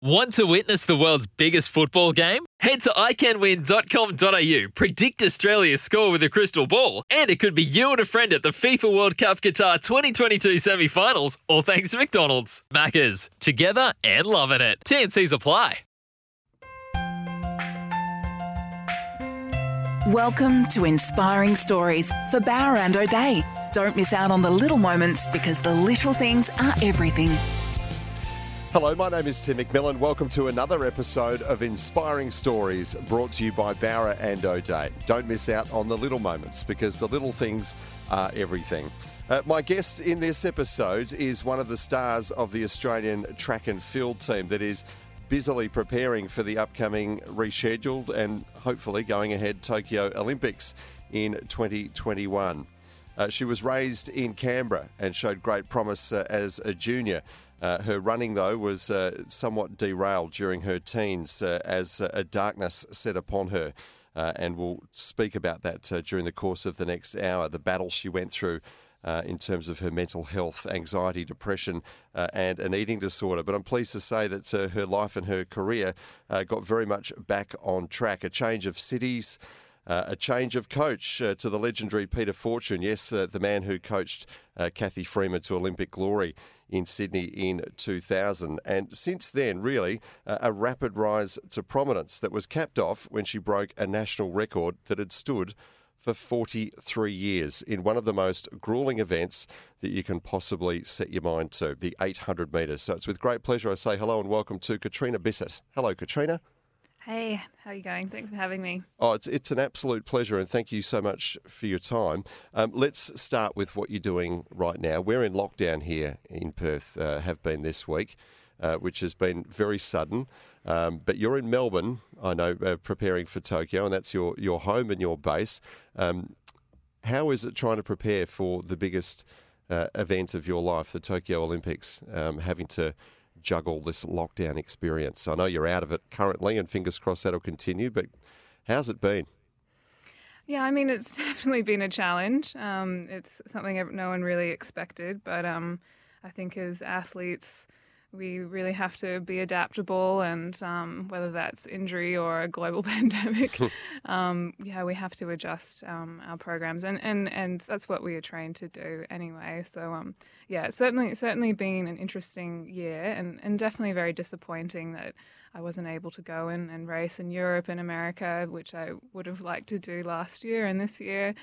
Want to witness the world's biggest football game? Head to iCanWin.com.au, predict Australia's score with a crystal ball, and it could be you and a friend at the FIFA World Cup Qatar 2022 semi finals, all thanks to McDonald's. Maccas, together and loving it. TNC's apply. Welcome to Inspiring Stories for Bowra and O'Dea. Don't miss out on the little moments because the little things are everything. Hello, my name is Tim McMillan. Welcome to another episode of Inspiring Stories brought to you by Bowra and O'Dea. Don't miss out on the little moments because the little things are everything. Uh, my guest in this episode is one of the stars of the Australian track and field team that is busily preparing for the upcoming rescheduled and hopefully going ahead Tokyo Olympics in 2021. Uh, she was raised in Canberra and showed great promise uh, as a junior. Uh, her running, though, was uh, somewhat derailed during her teens uh, as a darkness set upon her. Uh, and we'll speak about that uh, during the course of the next hour, the battle she went through. Uh, in terms of her mental health, anxiety, depression, and an eating disorder. But I'm pleased to say that her life and her career got very much back on track. A change of cities, uh, a change of coach uh, to the legendary Peter Fortune. Yes, uh, the man who coached Cathy Freeman to Olympic glory in Sydney in 2000. And since then, really, uh, a rapid rise to prominence that was capped off when she broke a national record that had stood for 43 years in one of the most grueling events that you can possibly set your mind to, the 800 metres. So it's with great pleasure I say hello and welcome to Catriona Bisset. Hello, Catriona. Hey, how are you going? Thanks for having me. Oh, it's it's an absolute pleasure, and thank you so much for your time. Um, let's start with what you're doing right now. We're in lockdown here in Perth, uh, have been this week, uh, which has been very sudden. Um, but you're in Melbourne, I know, uh, preparing for Tokyo, and that's your your home and your base. Um, how is it trying to prepare for the biggest uh, event of your life, the Tokyo Olympics, um, having to juggle this lockdown experience? I know you're out of it currently, and fingers crossed that'll continue, but how's it been? Yeah, I mean, it's definitely been a challenge. Um, it's something no one really expected, but um, I think as athletes, we really have to be adaptable, and um, whether that's injury or a global pandemic, um, yeah, we have to adjust um, our programs, and, and, and that's what we are trained to do anyway. So, um, yeah, certainly certainly been an interesting year, and, and definitely very disappointing that I wasn't able to go and, and race in Europe and America, which I would have liked to do last year and this year.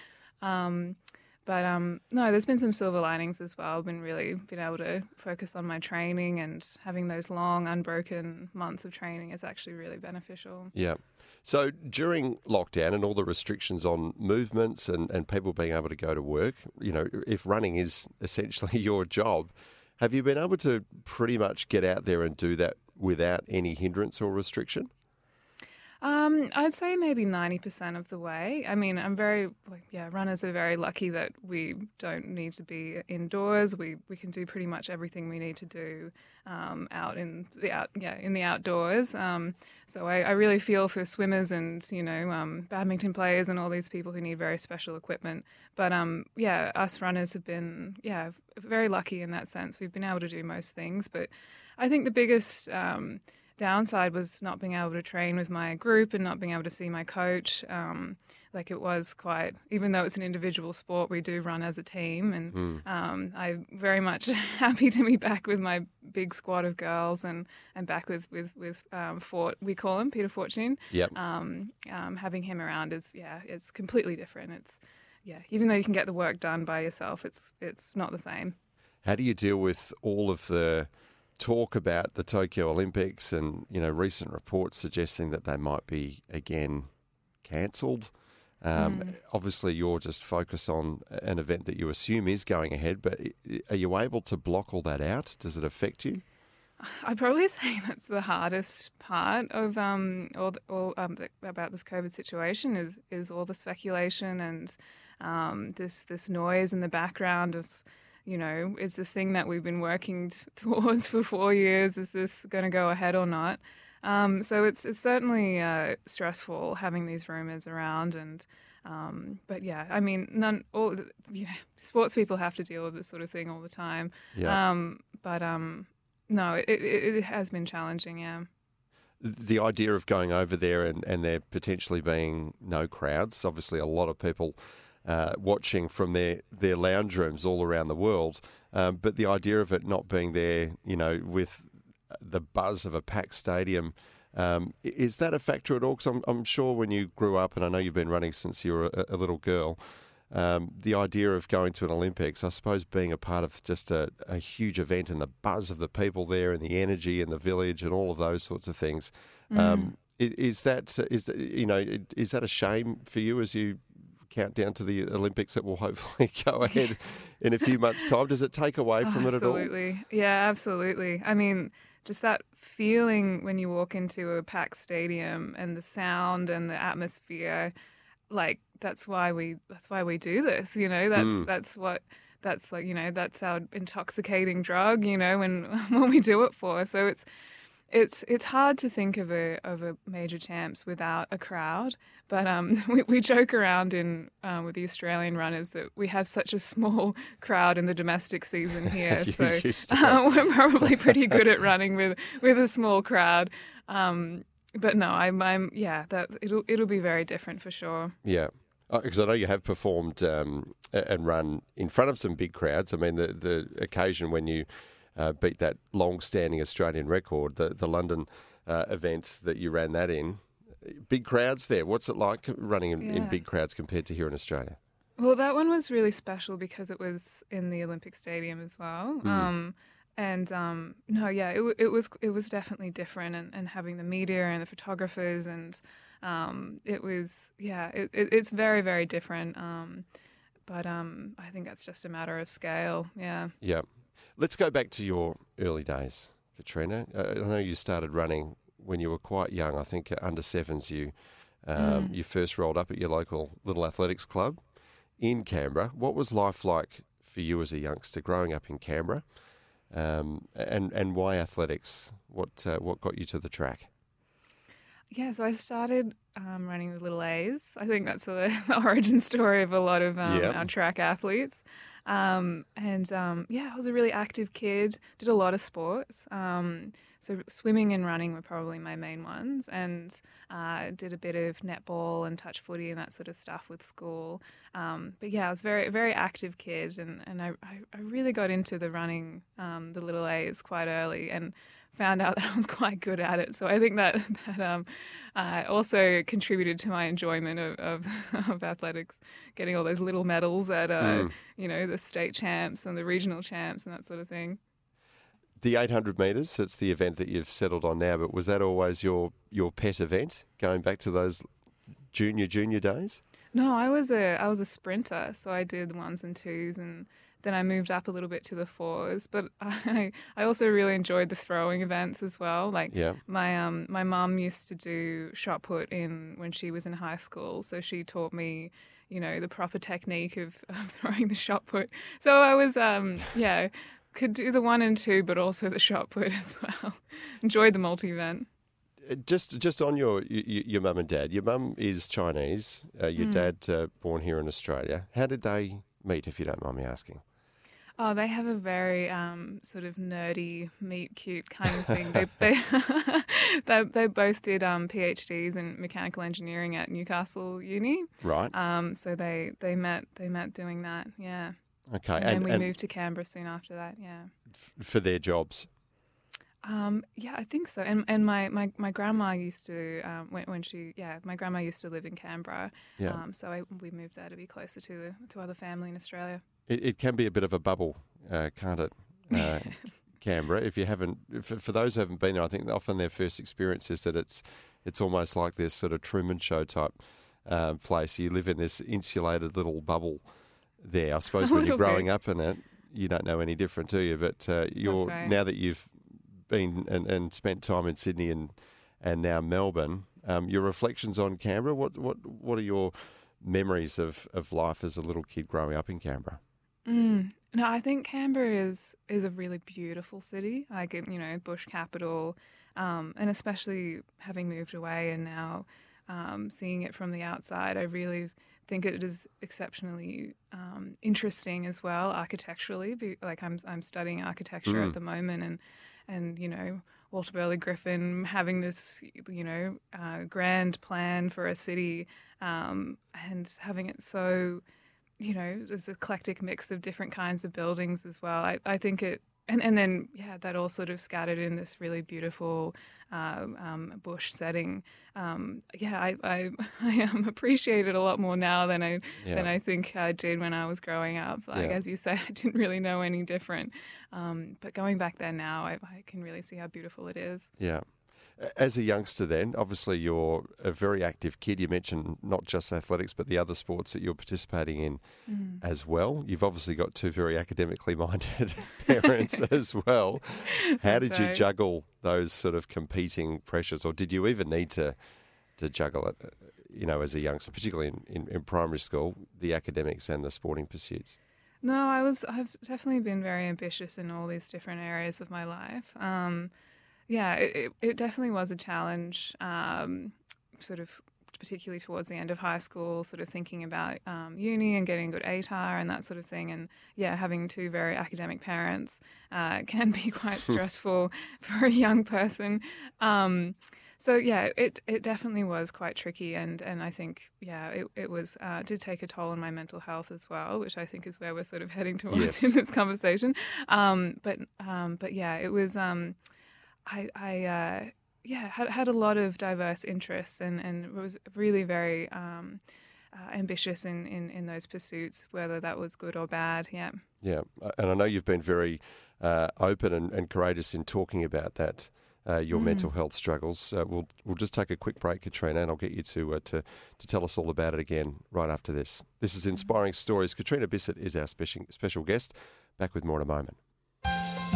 But um, no, there's been some silver linings as well. I've been really been able to focus on my training and having those long, unbroken months of training is actually really beneficial. Yeah. So during lockdown and all the restrictions on movements and, and people being able to go to work, you know, if running is essentially your job, have you been able to pretty much get out there and do that without any hindrance or restriction? Um, I'd say maybe 90% of the way. I mean, I'm very, like, yeah, runners are very lucky that we don't need to be indoors. We, we can do pretty much everything we need to do um, out in the out, yeah, in the outdoors. Um, so I, I, really feel for swimmers and, you know, um, badminton players and all these people who need very special equipment. But um, yeah, us runners have been, yeah, very lucky in that sense. We've been able to do most things. But I think the biggest, um, downside was not being able to train with my group and not being able to see my coach. Um, like it was quite, even though it's an individual sport, we do run as a team, and mm. um, I'm very much happy to be back with my big squad of girls and, and back with with with um, Fort. We call him Peter Fortune. Yep. Um, um, having him around is yeah, it's completely different. It's yeah, even though you can get the work done by yourself, it's it's not the same. How do you deal with all of the talk about the Tokyo Olympics and you know recent reports suggesting that they might be again cancelled. Um, mm. Obviously, you're just focused on an event that you assume is going ahead, but are you able to block all that out? Does it affect you? I'd probably say that's the hardest part of um, all, the, all um, the, about this COVID situation is is all the speculation and um, this this noise in the background of, you know, is this thing that we've been working towards for four years is this going to go ahead or not? Um, so it's it's certainly uh, stressful having these rumors around and. Um, but yeah, I mean, none all you know, sports people have to deal with this sort of thing all the time. Yeah. Um, but um, no, it, it, it has been challenging. Yeah. the idea of going over there and, and there potentially being no crowds, obviously a lot of people uh, watching from their, their lounge rooms all around the world, um, but the idea of it not being there, you know, with the buzz of a packed stadium, um, is that a factor at all? Because I'm, I'm sure when you grew up, and I know you've been running since you were a, a little girl, um, the idea of going to an Olympics, I suppose being a part of just a, a huge event and the buzz of the people there and the energy and the village and all of those sorts of things, um, i- is that is you know is that a shame for you as you count down to the Olympics that will hopefully go ahead in a few months' time? Does it take away from it at all? absolutely. Yeah, absolutely. I mean, just that feeling when you walk into a packed stadium and the sound and the atmosphere, like that's why we that's why we do this. You know, that's Mm. that's what that's like. You know, that's our intoxicating drug. You know, when when we do it for. So it's it's it's hard to think of a of a major champs without a crowd. But um, we, we joke around in um, with the Australian runners that we have such a small crowd in the domestic season here, so uh, we're probably pretty good at running with with a small crowd. Um, but no, I'm, I'm yeah, that it'll it'll be very different for sure. Yeah. Because I know you have performed um, and run in front of some big crowds. I mean, the, the occasion when you uh, beat that long standing Australian record, the, the London uh, event that you ran that in, big crowds there. What's it like running in, in big crowds compared to here in Australia? Well, that one was really special because it was in the Olympic Stadium as well. Um, and um, no, yeah, it, it was it was definitely different, and, and having the media and the photographers, and um, it was yeah, it, it, it's very very different. Um, but um, I think that's just a matter of scale. Yeah. Yeah. Let's go back to your early days, Catriona. Uh, I know you started running when you were quite young. I think under sevens, you um, you first rolled up at your local little athletics club in Canberra. What was life like for you as a youngster growing up in Canberra? Um, and and why athletics? What uh, what got you to the track? Yeah, so I started um, running with little A's. I think that's the, the origin story of a lot of um, Yeah. our track athletes. Um, and um, yeah, I was a really active kid, did a lot of sports. Um, so swimming and running were probably my main ones, and uh, did a bit of netball and touch footy and that sort of stuff with school. Um, but yeah, I was very very active kid, and and I, I, really got into the running, um, the little A's quite early, and found out that I was quite good at it. So I think that that um, uh, also contributed to my enjoyment of, of, of athletics, getting all those little medals at uh, you know the state champs and the regional champs and that sort of thing. The 800 metres, it's the event that you've settled on now, but was that always your, your pet event going back to those junior, junior days? No, I was a I was a sprinter, so I did the ones and twos, and then I moved up a little bit to the fours. But I I also really enjoyed the throwing events as well. Like Yeah. my um my mum used to do shot put in when she was in high school, so she taught me. You know the proper technique of, of throwing the shot put. So I was, um, yeah, could do the one and two, but also the shot put as well. Enjoyed the multi event. Uh, Just, just on your your, your mum and dad. Your mum is Chinese. Uh, your dad uh, born here in Australia. How did they meet, if you don't mind me asking? Oh, they have a very um, sort of nerdy, meet cute kind of thing. they, they, they, they both did um, PhDs in mechanical engineering at Newcastle Uni. Right. Um, so they, they met they met doing that. Yeah, Okay. and, And, we and moved to Canberra soon after that. Yeah. f- for their jobs. Um, yeah, I think so. And and my, my, my grandma used to um, when when she yeah my grandma used to live in Canberra. Yeah. Um, so I, we moved there to be closer to the to other family in Australia. It, it can be a bit of a bubble, uh, can't it? Uh, Canberra. If you haven't, for, for those who haven't been there, I think often their first experience is that it's it's almost like this sort of Truman Show type uh, place. You live in this insulated little bubble there. I suppose when you're little bit. growing up in it, you don't know any different, do you? But uh, you're right. now that you've been and, and spent time in Sydney and and now Melbourne. Um, your reflections on Canberra. What what what are your memories of, of life as a little kid growing up in Canberra? Mm. No, I think Canberra is is a really beautiful city. Like you know, bush capital, um, and especially having moved away and now um, seeing it from the outside, I really think it is exceptionally um, interesting as well architecturally. Be, like I'm I'm studying architecture mm. at the moment, and and you know Walter Burley Griffin having this you know uh, grand plan for a city um, and having it so you know this eclectic mix of different kinds of buildings as well. I, I think it and and then yeah, that all sort of scattered in this really beautiful uh, um, bush setting. Um, yeah, I I, I um, appreciate it a lot more now than I yeah. than I think I did when I was growing up. Like yeah. as you say, I didn't really know any different. Um, but going back there now, I, I can really see how beautiful it is. Yeah. As a youngster, then, obviously you're a very active kid. You mentioned not just athletics, but the other sports that you're participating in mm. as well. You've obviously got two very academically minded parents as well. How did you juggle those sort of competing pressures, or did you even need to to juggle it? You know, as a youngster, particularly in, in, in primary school, the academics and the sporting pursuits. No, I was. I've definitely been very ambitious in all these different areas of my life. Um, yeah, it, it definitely was a challenge, um, sort of particularly towards the end of high school, sort of thinking about um, uni and getting a good ATAR and that sort of thing. And yeah, having two very academic parents uh, can be quite stressful for a young person. Um, so yeah, it, it definitely was quite tricky, and, and I think yeah, it, it was uh, did take a toll on my mental health as well, which I think is where we're sort of heading towards yes. in this conversation. Um, but um, but yeah, it was. I, I uh, yeah, had, had a lot of diverse interests and, and was really very um, uh, ambitious in, in, in those pursuits, whether that was good or bad. Yeah. Yeah. Uh, and I know you've been very uh, open and, and courageous in talking about that. Uh, your mm. mental health struggles. Uh, we'll we'll just take a quick break, Catriona, and I'll get you to uh, to to tell us all about it again right after this. This is mm-hmm. inspiring stories. Catriona Bisset is our special special guest. Back with more in a moment.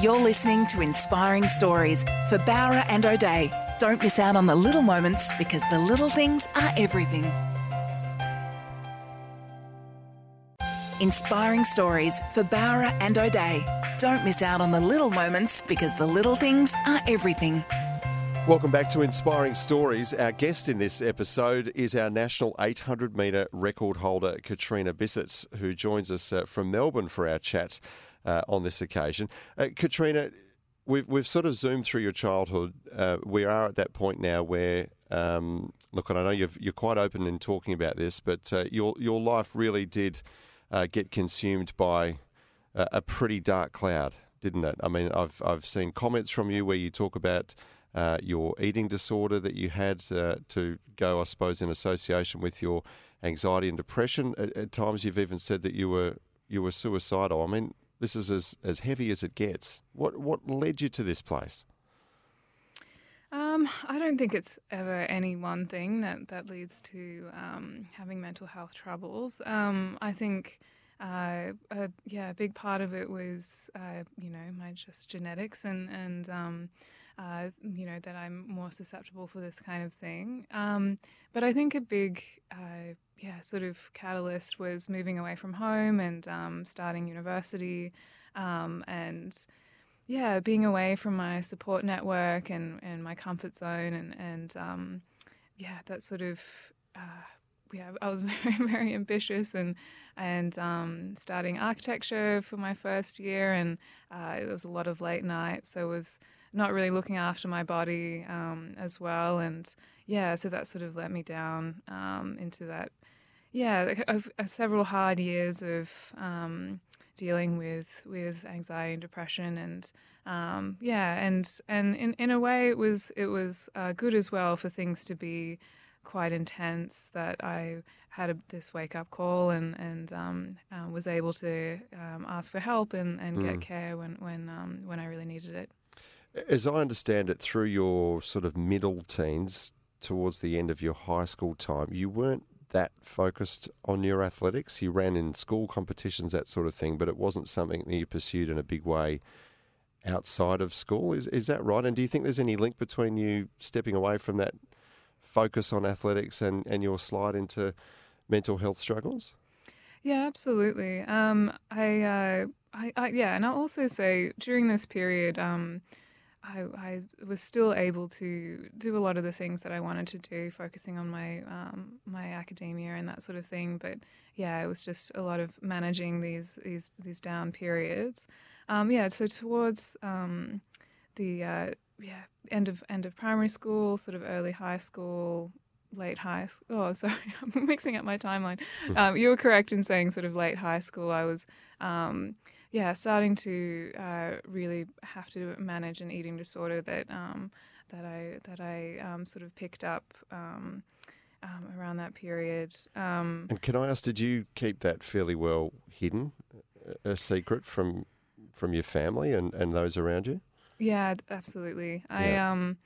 You're listening to Inspiring Stories for Bowra and O'Dea. Don't miss out on the little moments because the little things are everything. Inspiring Stories for Bowra and O'Dea. Don't miss out on the little moments because the little things are everything. Welcome back to Inspiring Stories. Our guest in this episode is our national 800 metre record holder, Catriona Bisset, who joins us uh, from Melbourne for our chat uh, on this occasion. Uh, Catriona, we've, we've sort of zoomed through your childhood. Uh, we are at that point now where, um, look, and I know you are quite open in talking about this, but uh, your, your life really did uh, get consumed by a, pretty dark cloud, didn't it? I mean, I've, I've seen comments from you where you talk about. Uh, your eating disorder that you had uh, to go, I suppose, in association with your anxiety and depression. At, at, times, you've even said that you were you were suicidal. I mean, this is as, as heavy as it gets. What what led you to this place? Um, I don't think it's ever any one thing that, that leads to um, having mental health troubles. Um, I think, uh, a, yeah, a big part of it was, uh, you know, my just genetics and and um, uh, you know that I'm more susceptible for this kind of thing. Um, but I think a big uh, yeah, sort of catalyst was moving away from home and um, starting university, um, and yeah, being away from my support network and, and my comfort zone, and and um, yeah, that sort of uh, yeah, I was very very ambitious and and um, starting architecture for my first year, and uh, there was a lot of late nights, so it was not really looking after my body um, as well, and yeah, so that sort of let me down um, into that yeah, of, uh, several hard years of um, dealing with with anxiety and depression, and um, yeah, and and in, in a way, it was it was uh, good as well for things to be quite intense. That I had a, this wake up call and and um, uh, was able to um, ask for help and, and mm. get care when when um, when I really needed it. As I understand it, through your sort of middle teens towards the end of your high school time, you weren't that focused on your athletics. You ran in school competitions, that sort of thing, but it wasn't something that you pursued in a big way outside of school. Is is that right? And do you think there's any link between you stepping away from that focus on athletics and, and your slide into mental health struggles? Yeah, absolutely. Um, I, uh, I, I, yeah, and I'll also say during this period, um, I, I was still able to do a lot of the things that I wanted to do, focusing on my um, my academia and that sort of thing. But yeah, it was just a lot of managing these these these down periods. Um, yeah, so towards um, the uh, yeah end of end of primary school, sort of early high school, late high school. Oh, sorry, I'm mixing up my timeline. Um, you were correct in saying sort of late high school. I was, um, yeah, starting to uh, really have to manage an eating disorder that um, that I that I um, sort of picked up. Um, um, around that period. and can I ask, did you keep that fairly well hidden, a secret from from your family and, and those around you? Yeah, absolutely. I um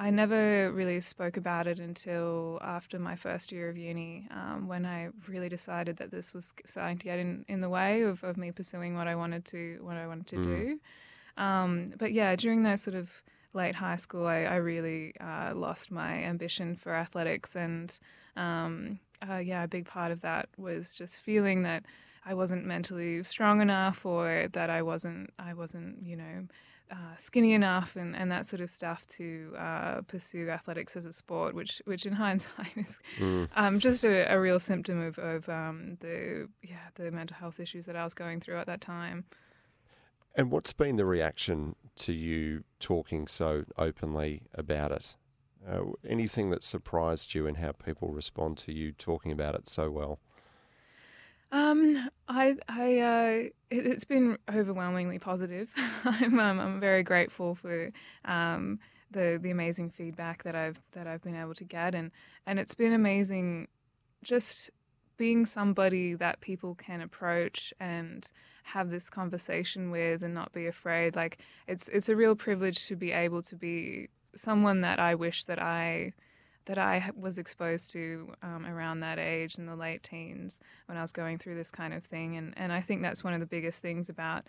I never really spoke about it until after my first year of uni, um, when I really decided that this was starting to get in, in the way of, of me pursuing what I wanted to what I wanted to mm. do. Um, but yeah, during those sort of late high school, I, I really uh, lost my ambition for athletics, and um, uh, yeah, a big part of that was just feeling that I wasn't mentally strong enough, or that I wasn't I wasn't you know uh, skinny enough and, and that sort of stuff to uh, pursue athletics as a sport, which which in hindsight is mm. um, just a, a, real symptom of, of um, the yeah the mental health issues that I was going through at that time. And what's been the reaction to you talking so openly about it? Uh, anything that surprised you in how people respond to you talking about it so well? Um, I, I, uh, it, has been overwhelmingly positive. I'm, um, I'm very grateful for um, the the amazing feedback that I've that I've been able to get, and and it's been amazing, just being somebody that people can approach and have this conversation with, and not be afraid. Like it's it's a real privilege to be able to be someone that I wish that I that I was exposed to um, around that age in the late teens when I was going through this kind of thing. And, and I think that's one of the biggest things about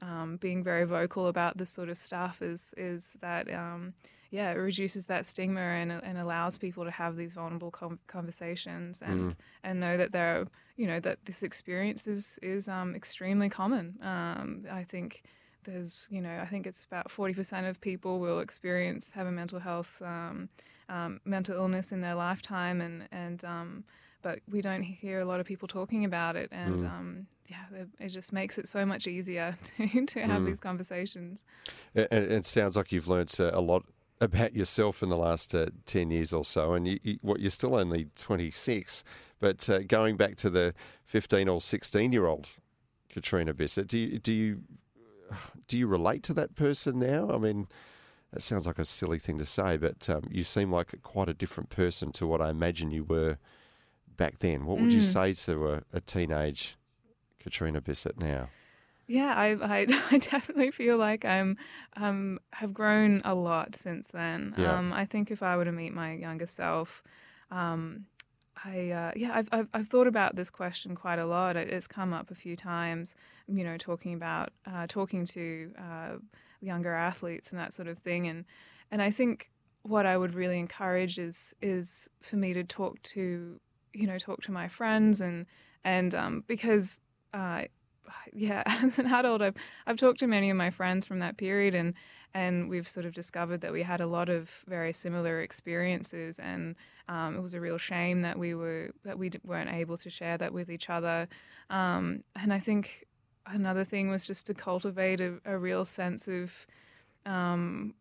um, being very vocal about this sort of stuff is, is that, um, yeah, it reduces that stigma and, and allows people to have these vulnerable com- conversations and, mm. and know that they're, you know, that this experience is, is um, extremely common. Um, I think there's, you know, I think it's about 40% of people will experience, have a mental health um, um, mental illness in their lifetime, and and um, but we don't hear a lot of people talking about it, and mm. um, yeah, it just makes it so much easier to to have mm. these conversations. And it sounds like you've learned uh, a lot about yourself in the last uh, 10 years or so and you, you, what you're still only 26 but uh, going back to the 15 or 16 year old Catriona Bisset do you do you do you relate to that person now I mean that sounds like a silly thing to say, but um, you seem like quite a different person to what I imagine you were back then. What would mm. you say to a, a, teenage Catriona Bisset now? Yeah, I, I, I, definitely feel like I'm um, have grown a lot since then. Yeah. Um, I think if I were to meet my younger self, um, I uh, yeah, I've, I've, I've thought about this question quite a lot. It's come up a few times. You know, talking about uh, talking to. Uh, younger athletes and that sort of thing. And and I think what I would really encourage is is for me to talk to you know talk to my friends and and um, because uh, yeah as an adult I've I've talked to many of my friends from that period and and we've sort of discovered that we had a lot of very similar experiences and um, it was a real shame that we were that we weren't able to share that with each other. Um, and I think another thing was just to cultivate a, a real sense of um,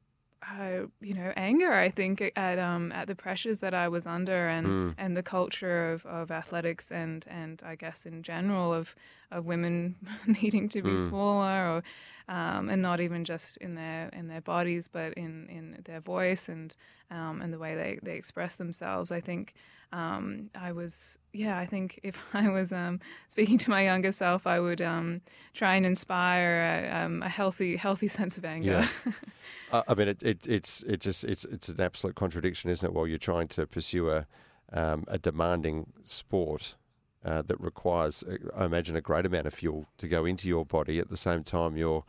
uh, you know, anger. I think at um, at the pressures that I was under, and mm. and the culture of, of athletics, and and I guess in general of of women needing to be mm. smaller, or um, and not even just in their in their bodies, but in in their voice and um, and the way they they express themselves. I think um, I was, yeah, I think if I was um, speaking to my younger self, I would um, try and inspire a, um, a, healthy, healthy sense of anger. Yeah. uh, I mean, it, it, it's it just it's it's an absolute contradiction, isn't it? While you're trying to pursue a um, a demanding sport. Uh, that requires, uh, I imagine, a great amount of fuel to go into your body. At the same time, you're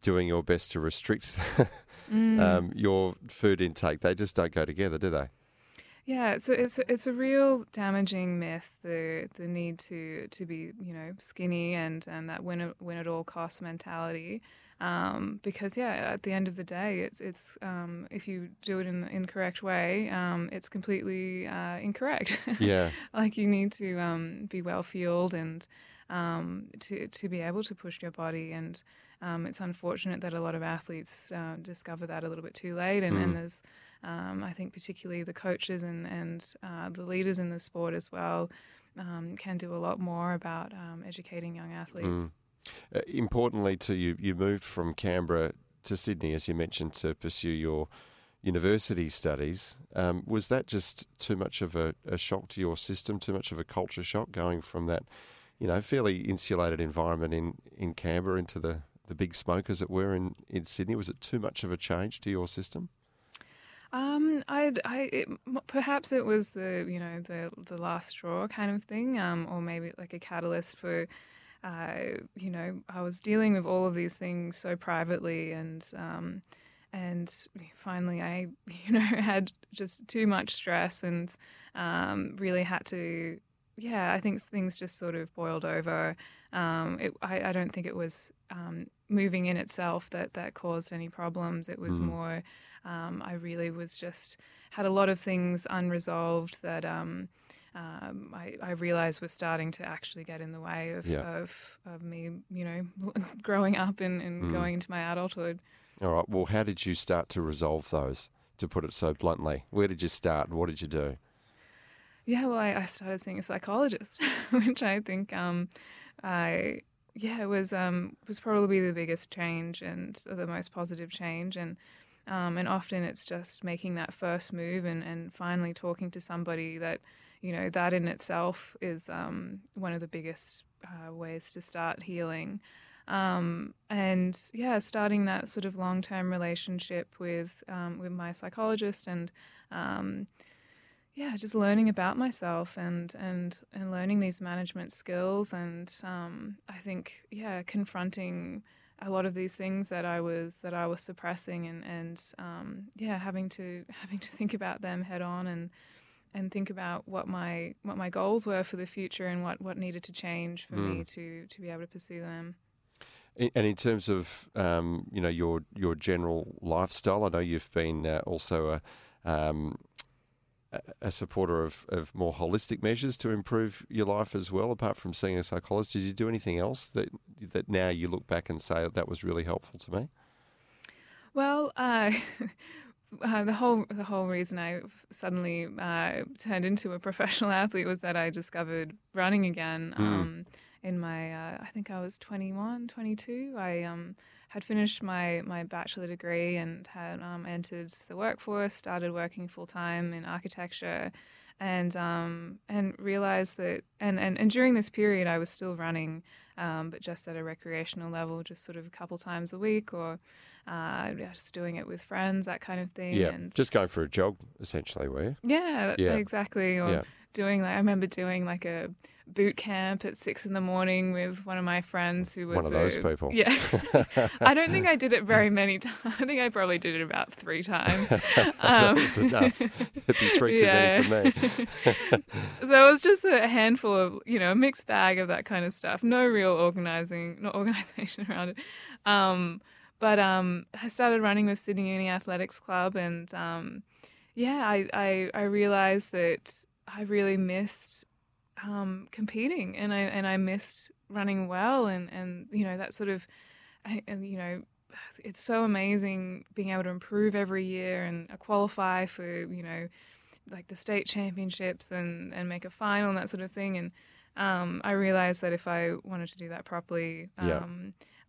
doing your best to restrict Mm. um, your food intake. They just don't go together, do they? Yeah, so it's a, it's a real damaging myth the the need to to be you know skinny and and that win win at all costs mentality. Um, because yeah, at the end of the day, it's it's um, if you do it in the incorrect way, um, it's completely uh, incorrect. Yeah. like you need to um, be well fueled and um, to to be able to push your body and um, it's unfortunate that a lot of athletes uh, discover that a little bit too late and, and there's um, I think particularly the coaches and and uh, the leaders in the sport as well um, can do a lot more about um, educating young athletes. Uh, importantly, to you, you moved from Canberra to Sydney, as you mentioned, to pursue your university studies. Um, was that just too much of a, a shock to your system, too much of a culture shock going from that, you know, fairly insulated environment in, in Canberra into the, the big smoke, as it were, in, in Sydney? Was it too much of a change to your system? Um, I, I, it, perhaps it was the, you know, the the last straw kind of thing, um, or maybe like a catalyst for, uh, you know, I was dealing with all of these things so privately, and um, and finally I, you know, had just too much stress and um, really had to, yeah, I think things just sort of boiled over. Um, it, I, I don't think it was um, moving in itself that that caused any problems. It was more. Um, I really was just had a lot of things unresolved that um, I, I realized were starting to actually get in the way of, Yeah. of, of me, you know, growing up and, and going into my adulthood. All right. Well, how did you start to resolve those, to put it so bluntly? Where did you start? What did you do? Yeah, well, I, I started seeing a psychologist, which I think, um, I yeah, it was um, was probably the biggest change and the most positive change, and um, and often it's just making that first move and, and finally talking to somebody that you know that in itself is um, one of the biggest uh, ways to start healing. Um, and yeah, starting that sort of long term relationship with um, with my psychologist and um, yeah, just learning about myself and and and learning these management skills and um, I think yeah, confronting a lot of these things that I was that I was suppressing and and um, yeah, having to having to think about them head on and and think about what my what my goals were for the future and what what needed to change for me to to be able to pursue them. And in terms of um, you know your your general lifestyle, I know you've been uh, also a, um, a- a supporter of, of more holistic measures to improve your life as well. Apart from seeing a psychologist, did you do anything else that that now you look back and say that was really helpful to me? Well, uh, uh, the whole the whole reason I suddenly uh, turned into a professional athlete was that I discovered running again. Um, in my, uh, I think I was 21, 22. I um, had finished my, my bachelor degree and had um, entered the workforce, started working full time in architecture, and um, and realized that and, and, and during this period I was still running, um, but just at a recreational level, just sort of a couple times a week or uh, yeah, just doing it with friends, that kind of thing. and just going for a jog, essentially, were you? yeah, Yeah. exactly. Or Yeah. doing like I remember doing like a boot camp at six in the morning with one of my friends who was One of those a- people. Yeah, I don't think I did it very many times. I think I probably did it about three times. Um, That's enough. It'd be three too many for me. so it was just a handful of you know a mixed bag of that kind of stuff. No real organizing, no organization around it. Um, but um, I started running with Sydney Uni Athletics Club, and um, yeah, I, I I realized that I really missed um, competing, and I and I missed running well, and and you know that sort of, and you know. It's so amazing being able to improve every year and uh, qualify for, you know, like the state championships and, and make a final and that sort of thing. And um, I realized that if I wanted to do that properly, Yeah.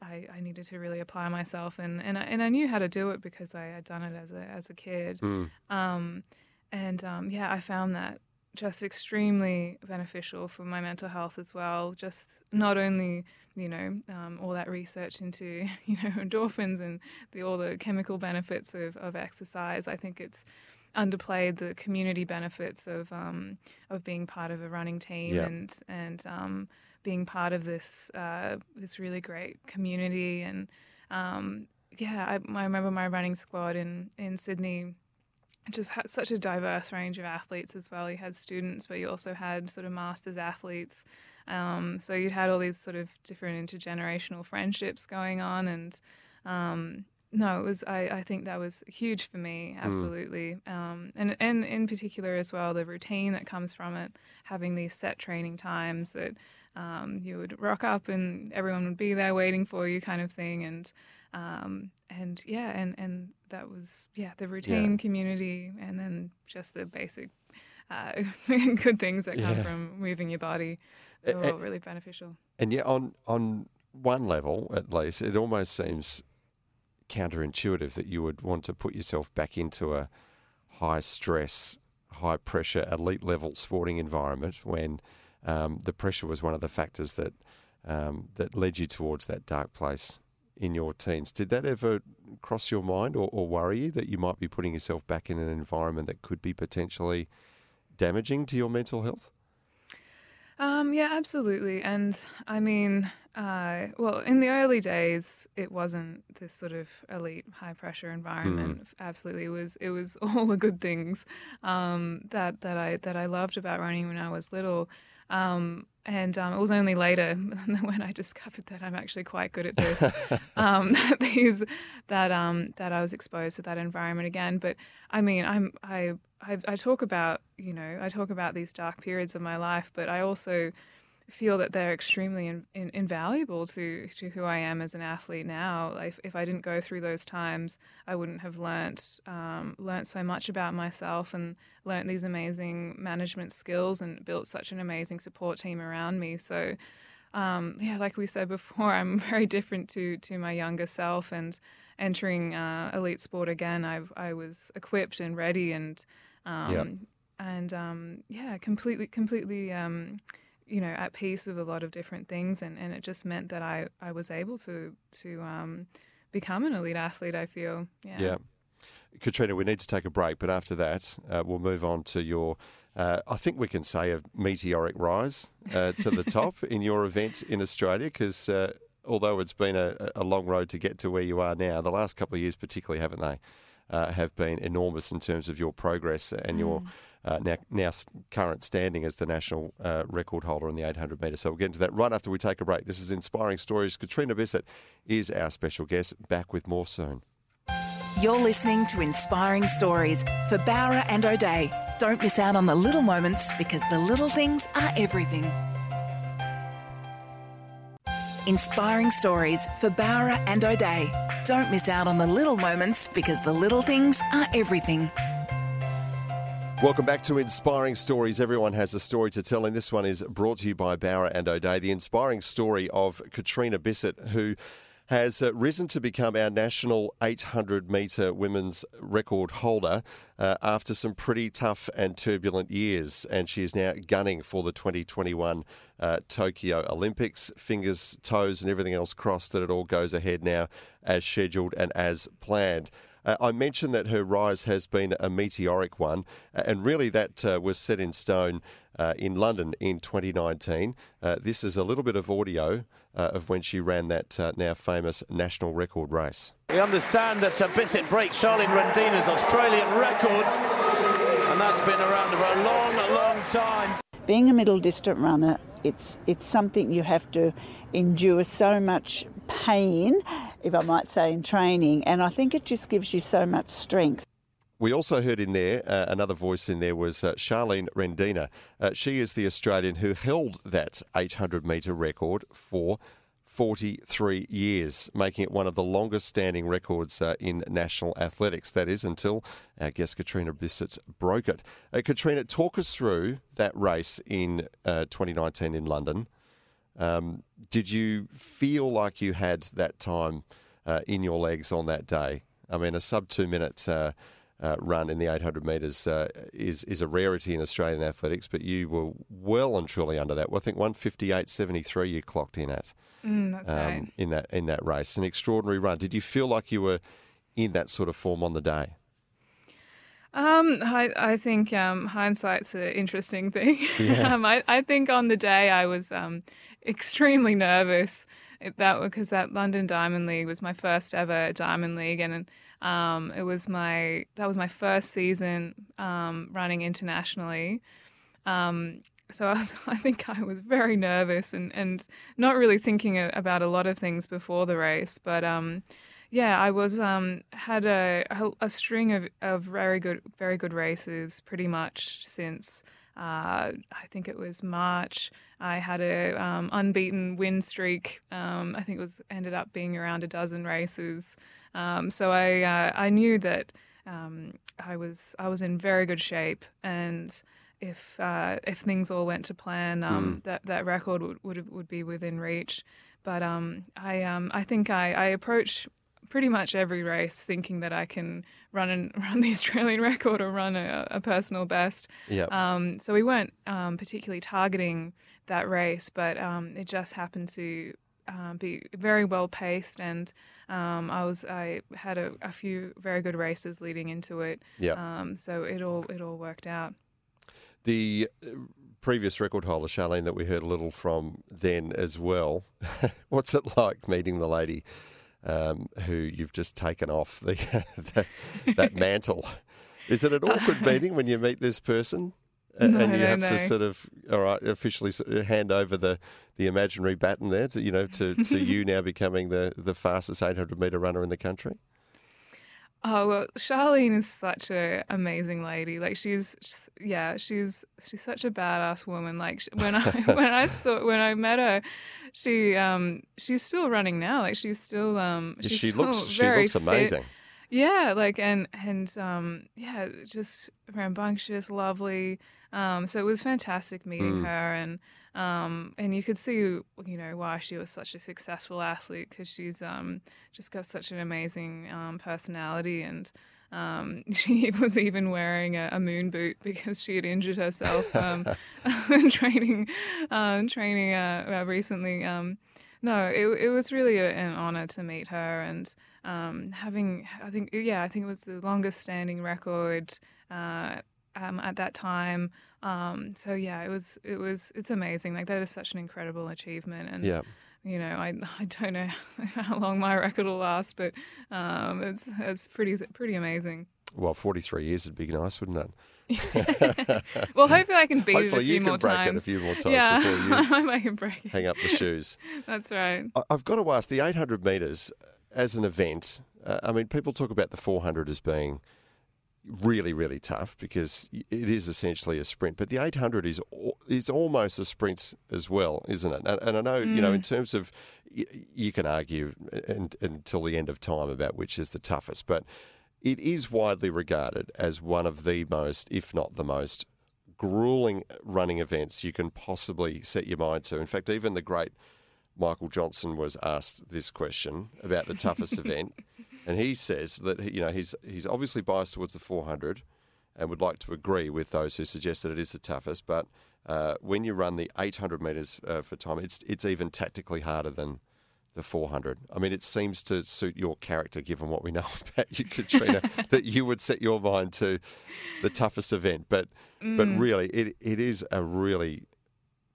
I, I needed to really apply myself. And, and, I, and I knew how to do it because I had done it as a, as a kid. Mm. Um, and um, yeah, I found that just extremely beneficial for my mental health as well. Just not only you know um, all that research into you know endorphins and the, all the chemical benefits of, of exercise. I think it's underplayed the community benefits of um, of being part of a running team Yeah. and and um, being part of this uh, this really great community and um, yeah, I, I remember my running squad in in Sydney just had such a diverse range of athletes as well. You had students, but you also had sort of masters athletes. Um, so you had all these sort of different intergenerational friendships going on, and um, no, it was. I, I think that was huge for me, Mm. absolutely, um, and and in particular as well, the routine that comes from it, having these set training times that um, you would rock up and everyone would be there waiting for you, kind of thing, and um, and yeah, and and that was yeah the routine, community, and then just the basic uh, good things that come Yeah. from moving your body. They're a- all really beneficial. And yet, on on one level, at least, it almost seems counterintuitive that you would want to put yourself back into a high stress, high pressure, elite level sporting environment when um, the pressure was one of the factors that um, that led you towards that dark place in your teens. Did that ever cross your mind or, or worry you that you might be putting yourself back in an environment that could be potentially damaging to your mental health? Um, yeah, absolutely. And I mean, uh, well, in the early days, it wasn't this sort of elite, high pressure environment. Absolutely, it was. It was all the good things um, that that I that I loved about running when I was little. Um, and um, it was only later when I discovered that I'm actually quite good at this. um, that these that um, that I was exposed to that environment again. But I mean, I'm I, I I talk about you know I talk about these dark periods of my life, but I also feel that they're extremely in, in, invaluable to, to who I am as an athlete now. Like if, if I didn't go through those times, I wouldn't have learnt um, learnt so much about myself and learnt these amazing management skills and built such an amazing support team around me. So um, yeah, like we said before, I'm very different to to my younger self and entering uh, elite sport again. I I was equipped and ready and um, Yep. and um, yeah, completely completely. You know, at peace with a lot of different things, and, and it just meant that I, I was able to to um, become an elite athlete. I feel, yeah. Yeah. Catriona, we need to take a break, but after that, uh, we'll move on to your, uh, I think we can say, a meteoric rise uh, to the top in your event in Australia, because uh, although it's been a, a long road to get to where you are now, the last couple of years, particularly, haven't they, uh, have been enormous in terms of your progress and your uh, now, now current standing as the national uh, record holder in the 800 metres. So we'll get into that right after we take a break. This is Inspiring Stories. Catriona Bisset is our special guest. Back with more soon. You're listening to Inspiring Stories for Bowra and O'Dea. Don't miss out on the little moments because the little things are everything. Inspiring Stories for Bowra and O'Dea. Don't miss out on the little moments because the little things are everything. Welcome back to Inspiring Stories. Everyone has a story to tell, and this one is brought to you by Bowra and O'Dea. The inspiring story of Catriona Bisset, who has uh, risen to become our national 800 metre women's record holder uh, after some pretty tough and turbulent years. And she is now gunning for the 2021 uh, Tokyo Olympics. Fingers, toes, and everything else crossed that it all goes ahead now as scheduled and as planned. Uh, I mentioned that her rise has been a meteoric one, uh, and really that uh, was set in stone uh, in London in 2019. Uh, this is a little bit of audio uh, of when she ran that uh, now famous national record race. We understand that uh, Bisset breaks Charlene Rendina's Australian record, and that's been around for a long, long time. being a middle distance runner, it's it's something you have to endure so much pain, if I might say, in training, and I think it just gives you so much strength. We also heard in there, uh, another voice in there was uh, Charlene Rendina. Uh, she is the Australian who held that 800 metre record for 43 years, making it one of the longest standing records uh, in national athletics. That is until our guest Catriona Bisset broke it. Uh, Catriona, talk us through that race in uh, 2019 in London. Um, did you feel like you had that time uh, in your legs on that day? I mean, a sub two minute uh, uh, run in the 800 metres uh, is is a rarity in Australian athletics, but you were well and truly under that. Well, I think 158.73 you clocked in at Mm, that's um, right. in that in that race. An extraordinary run. Did you feel like you were in that sort of form on the day? Um, I, I think um, hindsight's an interesting thing. Yeah. um, I, I think on the day I was um, extremely nervous it, that because that London Diamond League was my first ever Diamond League, and um, it was my that was my first season um, running internationally. Um, so I, was, I think I was very nervous and, and not really thinking about a lot of things before the race, but um, yeah, I was um, had a, a, a string of, of very good very good races pretty much since uh, I think it was March. I had a um, unbeaten win streak. Um, I think it was ended up being around a dozen races. Um, so I uh, I knew that um, I was I was in very good shape and if uh, if things all went to plan, um, mm. that that record would, would would be within reach. But um, I um, I think I, I approach pretty much every race thinking that I can run and run the Australian record or run a, a personal best. Yeah. Um, so we weren't um, particularly targeting that race, but um, it just happened to um, be very well paced, and um, I was I had a, a, few very good races leading into it. Yeah. Um, so it all it all worked out. The uh, previous record holder, Charlene, that we heard a little from then as well. What's it like meeting the lady um, who you've just taken off the that, that mantle? Is it an awkward meeting when you meet this person? and, no, and you no, have no. to sort of all right officially hand over the, the imaginary baton there to you know to, to you now becoming the, the fastest 800 meter runner in the country Oh well, Charlene is such a amazing lady. Like she's, yeah, she's she's such a badass woman. Like when I when I saw when I met her, she um she's still running now. Like she's still um she's she still looks she looks amazing. Fit. Yeah, like and and um yeah, just rambunctious, lovely. Um, so it was fantastic meeting Mm. her, and um, and you could see, you know, why she was such a successful athlete because she's um, just got such an amazing um, personality, and um, she was even wearing a, a moon boot because she had injured herself um, training, um, training uh, uh, recently. Um, no, it it was really a, an honor to meet her, and um, having I think yeah, I think it was the longest standing record. Uh, um, at that time. Um, so yeah, it was it was it's amazing. Like that is such an incredible achievement, and Yeah. you know I I don't know how long my record will last, but um, it's it's pretty pretty amazing. Well, 43 years would be nice, wouldn't it? Well, hopefully I can beat Hopefully it a few more times. Hopefully you can break it a few more times yeah, before you I can break it. hang up the shoes. That's right. I- I've got to ask the 800 metres as an event. Uh, I mean, people talk about the 400 as being really, really tough because it is essentially a sprint, but the 800 is is almost a sprint as well, isn't it? And, and I know, you know, in mm. terms of you can argue uh, and, until the end of time about which is the toughest, but it is widely regarded as one of the most, if not the most, grueling running events you can possibly set your mind to. In fact, even the great Michael Johnson was asked this question about the toughest event, and he says that you know he's he's obviously biased towards the 400, and would like to agree with those who suggest that it is the toughest. But uh, when you run the 800 meters uh, for time, it's it's even tactically harder than the 400. I mean, it seems to suit your character, given what we know about you, Catriona, that you would set your mind to the toughest event. But but really, it it is a really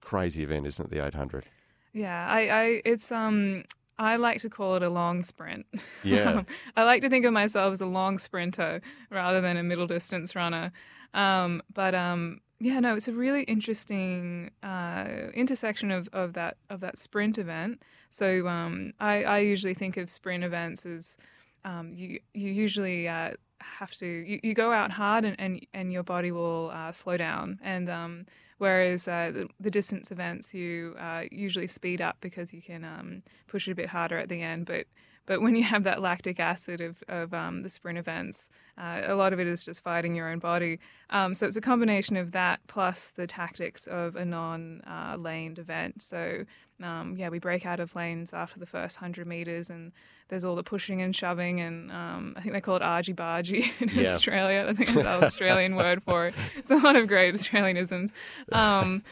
crazy event, isn't it? The 800. Yeah, I, I it's um I like to call it a long sprint. Yeah. I like to think of myself as a long sprinter rather than a middle distance runner. Um, but um, yeah, no, it's a really interesting uh, intersection of, of that of that sprint event. So um, I, I usually think of sprint events as um, you you usually uh, have to you, you go out hard and, and, and your body will uh, slow down and um, whereas uh, the, the distance events you uh, usually speed up because you can um, push it a bit harder at the end but but when you have that lactic acid of, of um, the sprint events, uh, a lot of it is just fighting your own body. Um, so it's a combination of that plus the tactics of a non uh, laned event. So, um, yeah, we break out of lanes after the first 100 meters, and there's all the pushing and shoving, and um, I think they call it argy bargy in Yeah. Australia. I think that's the Australian word for it. It's a lot of great Australianisms. Um,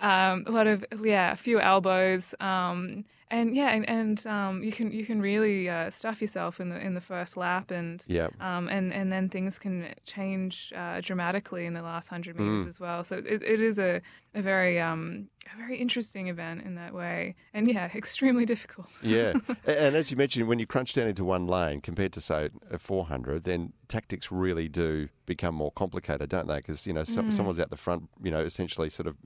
um, a lot of yeah, a few elbows, um, and yeah, and, and um, you can you can really uh, stuff yourself in the in the first lap, and Yeah. um, and and then things can change uh, dramatically in the last hundred Mm. meters as well. So it, it is a a very um, a very interesting event in that way, and yeah, extremely difficult. Yeah, and as you mentioned, when you crunch down into one lane compared to say a 400, then tactics really do become more complicated, don't they? Because you know some, someone's out the front, you know, essentially sort of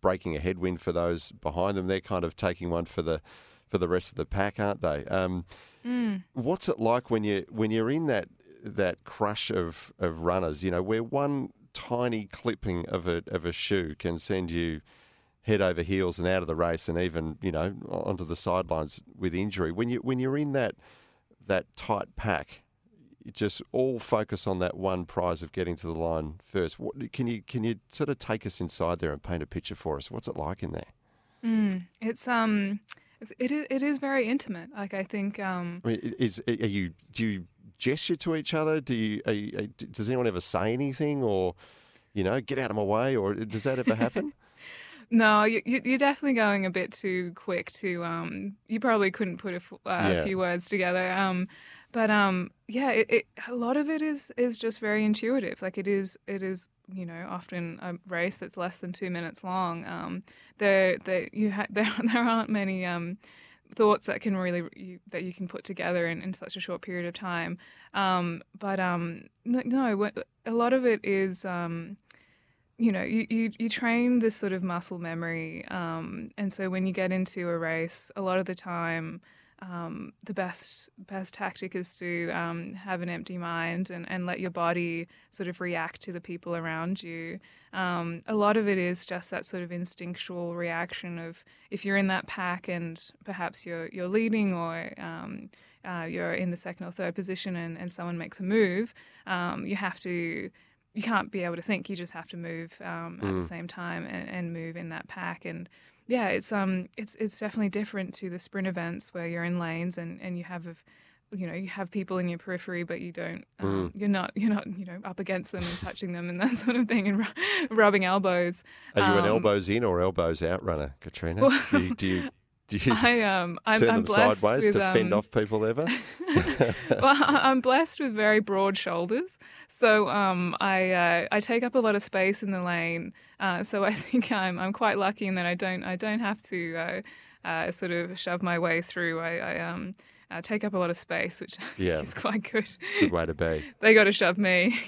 breaking a headwind for those behind them. They're kind of taking one for the for the rest of the pack, aren't they? Um, What's it like when you when you're in that that crush of, of runners? You know, where one tiny clipping of a of a shoe can send you head over heels and out of the race, and even you know onto the sidelines with injury. When you when you're in that that tight pack, just all focus on that one prize of getting to the line first. What, can you can you sort of take us inside there and paint a picture for us? What's it like in there? It's um, it's, it is it is very intimate. Like I think um, I mean, is are you do you gesture to each other? Do you are you, does anyone ever say anything or you know get out of my way or does that ever happen? No, you, you- you're definitely going a bit too quick to. Um, you probably couldn't put a, f- uh, Yeah. a few words together. Um, but um, yeah, it, it, a lot of it is is just very intuitive. Like it is, it is. You know, often a race that's less than two minutes long. Um, there, there, you ha- there, there aren't many um, thoughts that can really you, that you can put together in, in such a short period of time. Um, but um, no, a lot of it is. Um, you know, you, you, you train this sort of muscle memory. Um, and so when you get into a race, a lot of the time, um, the best best tactic is to um, have an empty mind and, and let your body sort of react to the people around you. Um, a lot of it is just that sort of instinctual reaction of if you're in that pack and perhaps you're you're leading or um, uh, you're in the second or third position and, and someone makes a move, um, you have to you can't be able to think. You just have to move um, at the same time and, and move in that pack. And yeah, it's um it's it's definitely different to the sprint events where you're in lanes and, and you have a, you know you have people in your periphery, but you don't um, you're not you're not you know up against them and touching them and that sort of thing and ru- rubbing elbows. Are you an Um, elbows in or elbows out runner, Catriona? do you do you, do you I um I'm, turn I'm them sideways with, to fend um, off people ever? well, I'm blessed with very broad shoulders, so um, I uh, I take up a lot of space in the lane. Uh, so I think I'm I'm quite lucky in that I don't I don't have to uh, uh, sort of shove my way through. I, I um uh, take up a lot of space, which Yeah. is quite good. Good way to be. they got to shove me.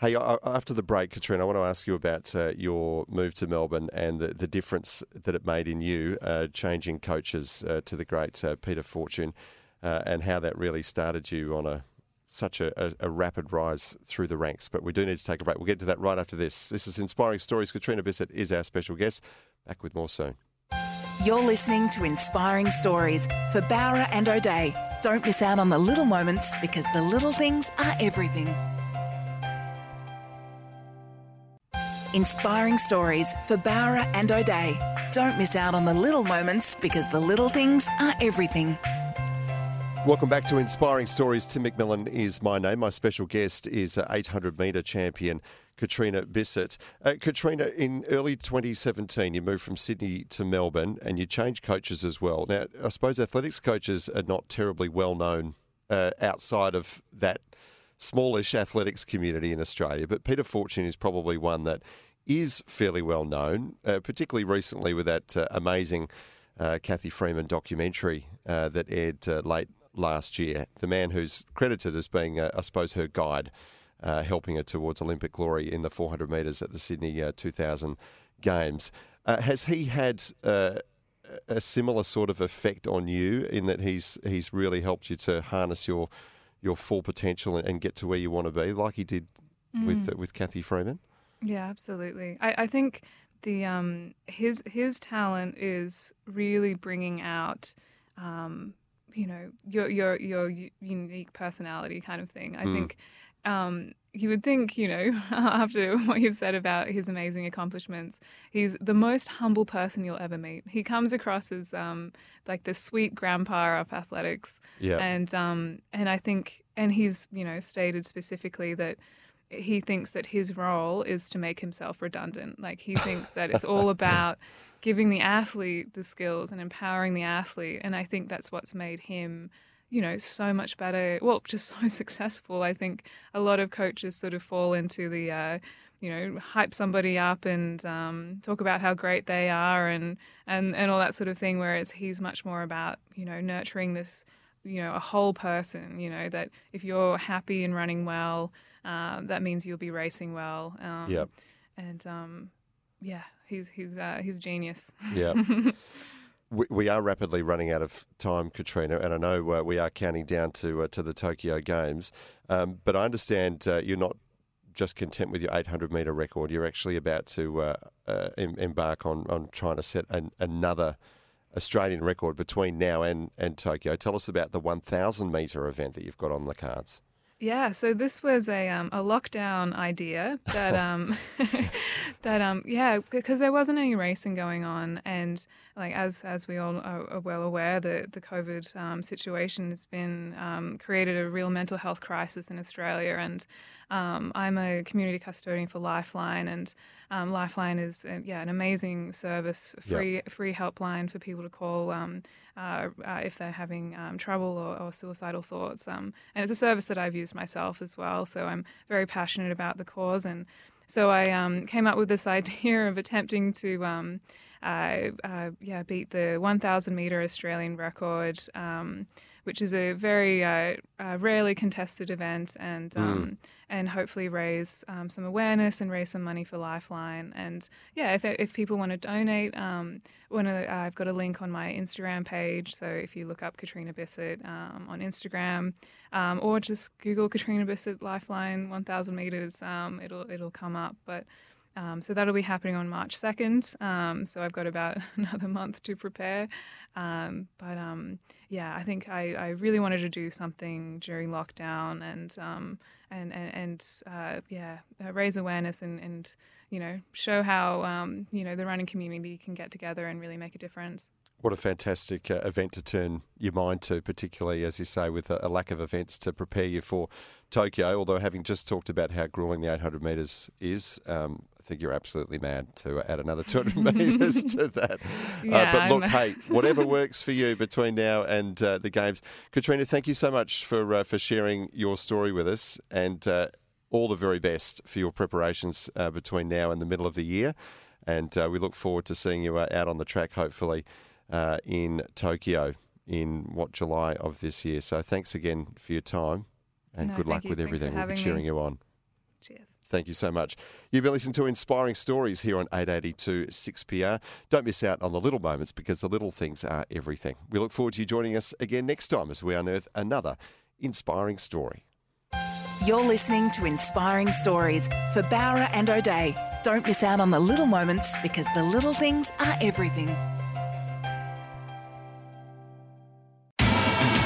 Hey, uh, after the break, Catriona, I want to ask you about uh, your move to Melbourne and the, the difference that it made in you, uh, changing coaches uh, to the great uh, Peter Fortune, uh, and how that really started you on a such a, a, a rapid rise through the ranks. But we do need to take a break. We'll get to that right after this. This is Inspiring Stories. Catriona Bisset is our special guest. Back with more soon. You're listening to Inspiring Stories for Bowra and O'Dea. Don't miss out on the little moments because the little things are everything. Inspiring Stories for Bowra and O'Dea. Don't miss out on the little moments because the little things are everything. Welcome back to Inspiring Stories. Tim McMillan is my name. My special guest is uh, 800 metre champion Catriona Bisset. Uh, Catriona, in early 2017, you moved from Sydney to Melbourne and you changed coaches as well. Now, I suppose athletics coaches are not terribly well known uh, outside of that smallish athletics community in Australia, but Peter Fortune is probably one that is fairly well known, uh, particularly recently with that uh, amazing uh, Cathy Freeman documentary uh, that aired uh, late last year. The man who's credited as being, uh, I suppose, her guide, helping her towards Olympic glory in the 400 metres at the Sydney uh, 2000 Games. Has he had a similar sort of effect on you in that he's he's really helped you to harness your your full potential and, and get to where you want to be, like he did with with Cathy Freeman? Yeah, absolutely. I, I think the um his his talent is really bringing out um you know your your your unique personality kind of thing. I think um you would think you know after what you've said about his amazing accomplishments, he's the most humble person you'll ever meet. He comes across as um like the sweet grandpa of athletics Yeah. and um and I think and he's you know stated specifically that he thinks that his role is to make himself redundant. Like he thinks that it's all about giving the athlete the skills and empowering the athlete. And I think that's what's made him, you know, so much better. Well, just so successful. I think a lot of coaches sort of fall into the, uh, you know, hype somebody up and um, talk about how great they are and, and, and all that sort of thing. Whereas he's much more about, you know, nurturing this, you know, a whole person, you know, that if you're happy and running well, uh, that means you'll be racing well. Um, Yeah. And um, yeah, he's he's uh, he's a genius. Yeah. we, we are rapidly running out of time, Catriona, and I know uh, we are counting down to uh, to the Tokyo Games. Um, but I understand uh, you're not just content with your 800 metre record. You're actually about to uh, uh, em- embark on, on trying to set an, another Australian record between now and, and Tokyo. Tell us about the 1,000 metre event that you've got on the cards. Yeah, so this was a um, a lockdown idea that um that um yeah because there wasn't any racing going on and like as as we all are are well aware the the COVID um, situation has been um, created a real mental health crisis in Australia and um, I'm a community custodian for Lifeline and um, Lifeline is uh, yeah an amazing service free free helpline for people to call um, uh, uh, if they're having um, trouble or, or suicidal thoughts. Um, and it's a service that I've used myself as well. So I'm very passionate about the cause. And so I um, came up with this idea of attempting to. Uh, uh, yeah, beat the 1,000 meter Australian record, um, which is a very uh, uh, rarely contested event, and um, and hopefully raise um, some awareness and raise some money for Lifeline. And yeah, if if people want to donate, um, one of the, I've got a link on my Instagram page. So if you look up Catriona Bisset um, on Instagram, um, or just Google Catriona Bisset Lifeline 1,000 meters, um, it'll it'll come up. But um, so that'll be happening on March 2nd. Um, so I've got about another month to prepare. Um, but um, yeah, I think I, I really wanted to do something during lockdown and um, and and, and uh, yeah, uh, raise awareness and, and you know show how um, you know the running community can get together and really make a difference. What a fantastic uh, event to turn your mind to, particularly, as you say, with a, a lack of events to prepare you for Tokyo. Although, having just talked about how grueling the 800 metres is, think you're absolutely mad to add another 200 metres to that. Yeah, uh, but look, hey, whatever works for you between now and uh, the Games. Catriona, thank you so much for, uh, for sharing your story with us and uh, all the very best for your preparations uh, between now and the middle of the year. And uh, we look forward to seeing you uh, out on the track, hopefully uh, in Tokyo in what July of this year. So thanks again for your time and No, good luck you. with everything. We'll be having me. cheering you on. Thank you so much. You've been listening to Inspiring Stories here on 882 6PR. Don't miss out on the little moments because the little things are everything. We look forward to you joining us again next time as we unearth another inspiring story. You're listening to Inspiring Stories for Bowra and O'Dea. Don't miss out on the little moments because the little things are everything.